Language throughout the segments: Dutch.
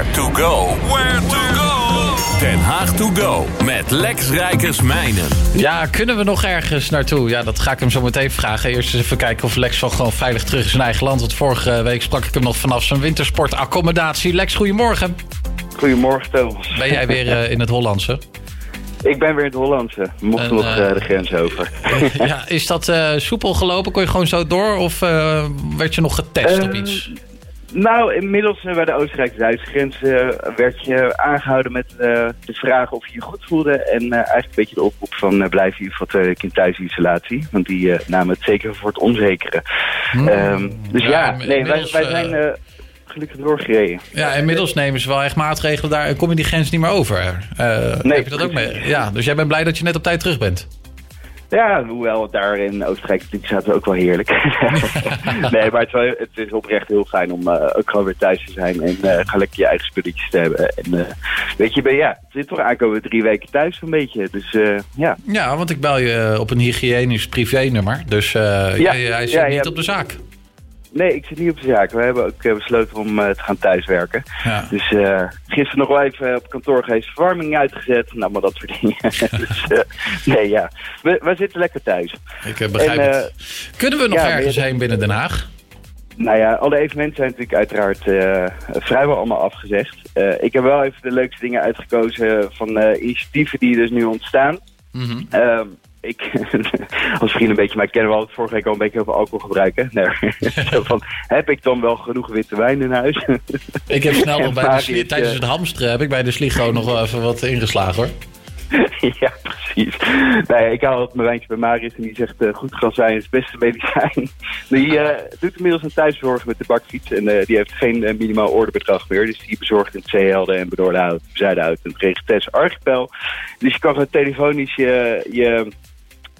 Where to go. Where to go. Den Haag to go met Lex Rijkersmijnen. Ja, kunnen we nog ergens naartoe? Ja, dat ga ik hem zo meteen vragen. Eerst eens even kijken of Lex wel gewoon veilig terug is in eigen land. Want vorige week sprak ik hem nog vanaf zijn wintersportaccommodatie. Lex, goedemorgen. Goedemorgen, Thomas. Ben jij weer uh, in het Hollandse? Ik ben weer in het Hollandse. Mochten en, nog uh, de grens over. ja, is dat uh, soepel gelopen? Kon je gewoon zo door? Of werd je nog getest op iets? Nou, inmiddels bij de Oostenrijk-Duitse grens werd je aangehouden met de vraag of je je goed voelde. En eigenlijk een beetje de oproep van blijf hier voor twee weken in thuisisolatie. Want die namen het zeker voor het onzekere. Hmm. Um, dus ja, ja nee, wij, wij zijn gelukkig doorgereden. Ja, inmiddels nemen ze wel echt maatregelen daar en kom je die grens niet meer over. Nee. Heb je dat ook mee? Ja, dus jij bent blij dat je net op tijd terug bent? Ja, hoewel daar in Oostenrijk zaten we ook wel heerlijk. nee, maar het wel, het is, oprecht heel fijn om uh, ook gewoon weer thuis te zijn en uh, gelijk je eigen spulletjes te hebben. En uh, weet je, ben, ja, het zit toch aankomen drie weken thuis een beetje. Dus ja. Ja, want ik bel je op een hygiënisch privé-nummer. Dus ja, hij zit ja, niet op de zaak. Nee, ik zit niet op de zaak. We hebben ook besloten om uh, te gaan thuiswerken. Ja. Dus uh, gisteren nog wel even op kantoor geweest, verwarming uitgezet. Nou, maar dat soort dingen. dus uh, nee, ja. We, we zitten lekker thuis. Ik begrijp en, het. Kunnen we nog ja, ergens heen binnen Den Haag? Nou ja, alle evenementen zijn natuurlijk uiteraard vrijwel allemaal afgezegd. ik heb wel even de leukste dingen uitgekozen van initiatieven die dus nu ontstaan. Mm -hmm ik, als vrienden een beetje mij kennen, we hadden vorige week al een beetje over alcohol gebruiken. Nee, van, heb ik dan wel genoeg witte wijn in huis? ik heb snel nog bij de, tijdens het hamsteren heb ik bij de Sligo nog wel even wat ingeslagen hoor. ja, precies. Nee, ik haal altijd mijn wijntje bij Marius en die zegt uh, goed gaan zijn is het beste medicijn. Die uh, doet inmiddels een thuiszorg met de bakfiets en uh, die heeft geen minimaal orderbedrag meer. Dus die bezorgt in het Zeehelden en Bedoordenhout, Zuidenhout en Regentes Archipel. Dus je kan gewoon telefonisch je, je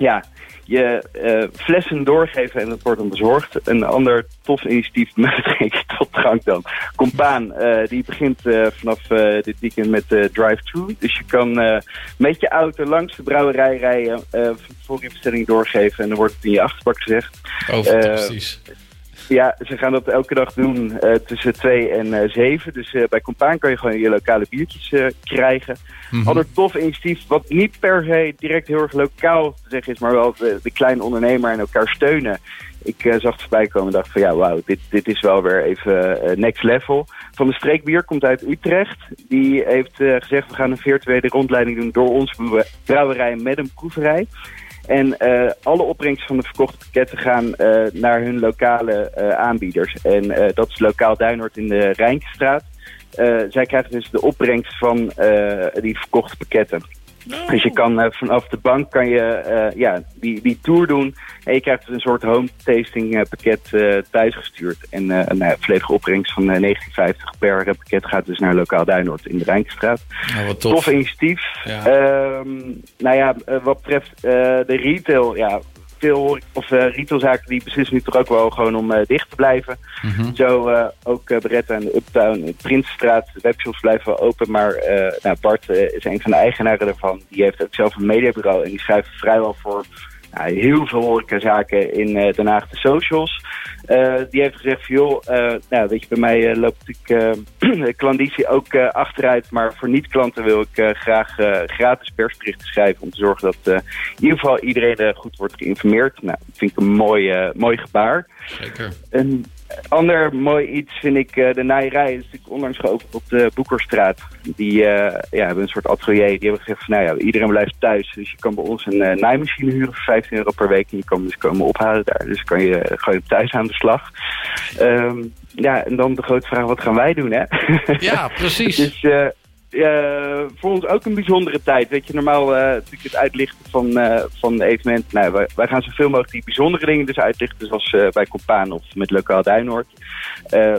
ja, je uh, flessen doorgeven en het wordt dan bezorgd. Een ander tof initiatief met tot drank dan. Compaan, uh, die begint uh, vanaf dit weekend met drive-thru. Dus je kan met je auto langs de brouwerij rijden, voor je bestelling doorgeven en dan wordt het in je achterbak gezegd. Oh, fantastisch. Ja, ze gaan dat elke dag doen uh, tussen 2 en uh, 7. Dus uh, bij Compaan kan je gewoon je lokale biertjes krijgen. Mm -hmm. Ander tof initiatief, wat niet per se direct heel erg lokaal te zeggen is, maar wel de, de kleine ondernemer en elkaar steunen. Ik zag het voorbij komen en dacht van ja, wauw, dit, dit is wel weer even next level. Van de Streekbier komt uit Utrecht. Die heeft gezegd, we gaan een virtuele rondleiding doen door onze brouwerij met een proeverij. En uh, alle opbrengsten van de verkochte pakketten gaan uh, naar hun lokale uh, aanbieders. En dat is lokaal Duinoord in de Rijnkestraat. zij krijgen dus de opbrengst van die verkochte pakketten. Dus je kan uh, vanaf de bank kan je uh, ja, die, die tour doen. En je krijgt dus een soort home tasting uh, pakket thuisgestuurd. En ja, volledige opbrengst van 1950 per pakket gaat dus naar Lokaal Duinoord in de Rijnkestraat. Nou, wat tof. tof initiatief. Ja. Ehm, nou ja, wat betreft de retail, ja, veel of, uh, retailzaken die beslissen nu toch ook wel gewoon om uh, dicht te blijven. Mm -hmm. Zo uh, ook Beretta en de Uptown, de webshops blijven wel open. Maar nou, Bart is een van de eigenaren daarvan. Die heeft ook zelf een mediabureau en die schrijft vrijwel voor nou, heel veel horecazaken in uh, Den Haag de socials. Uh, die heeft gezegd van joh, uh, nou, weet je, bij mij loopt natuurlijk klanditie ook achteruit. Maar voor niet-klanten wil ik graag gratis persberichten schrijven om te zorgen dat in ieder geval iedereen goed wordt geïnformeerd. Nou, dat vind ik een mooi, mooi gebaar. Zeker. En ander mooi iets vind ik, uh, de naaierij is natuurlijk onlangs geopend op de Boekerstraat. Die uh, ja, hebben een soort atelier. Die hebben gezegd van nou ja, iedereen blijft thuis. Dus je kan bij ons een uh, naaimachine huren voor 15 euro per week. En je kan dus komen ophalen daar. Dus kan je gewoon thuis aan de slag. Um, ja, en dan de grote vraag, wat gaan wij doen hè? Ja, precies. dus uh, voor ons ook een bijzondere tijd. Weet je, normaal uh, natuurlijk het uitlichten van, uh, van evenementen. Nou, wij, gaan zoveel mogelijk die bijzondere dingen dus uitlichten. Zoals bij Compaan of met Lokaal Duinoord.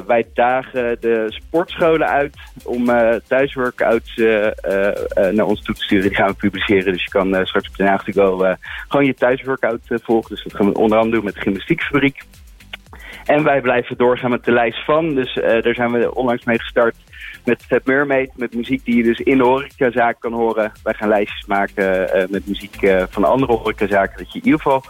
wij dagen de sportscholen uit om thuisworkouts naar ons toe te sturen. Die gaan we publiceren. Dus je kan straks op de Haag Go gewoon je thuisworkout volgen. Dus dat gaan we onder andere doen met de gymnastiekfabriek. En wij blijven doorgaan met de lijst van. Dus daar zijn we onlangs mee gestart met Fat Mermaid, met muziek die je dus in de horecazaak kan horen. Wij gaan lijstjes maken uh, met muziek uh, van andere horecazaken, dat je in ieder geval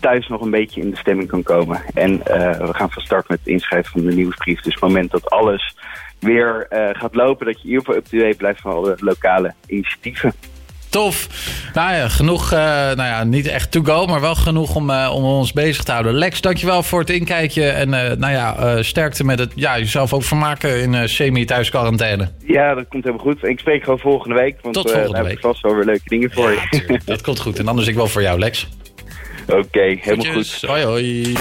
thuis nog een beetje in de stemming kan komen. En uh, we gaan van start met het inschrijven van de nieuwsbrief. Dus het moment dat alles weer gaat lopen, dat je in ieder geval up-to-date blijft van alle lokale initiatieven. Tof. Nou ja, genoeg, uh, nou ja, niet echt to go, maar wel genoeg om, uh, om ons bezig te houden. Lex, dankjewel voor het inkijkje. En uh, nou ja, sterkte met het ja, jezelf ook vermaken in semi-thuisquarantaine. Ja, dat komt helemaal goed. Ik spreek gewoon volgende week, want Tot volgende week. heb ik vast wel weer leuke dingen voor ja, je. dat komt goed. En anders ik wel voor jou, Lex. Oké, okay, helemaal Goedjes. goed. Hoi, hoi.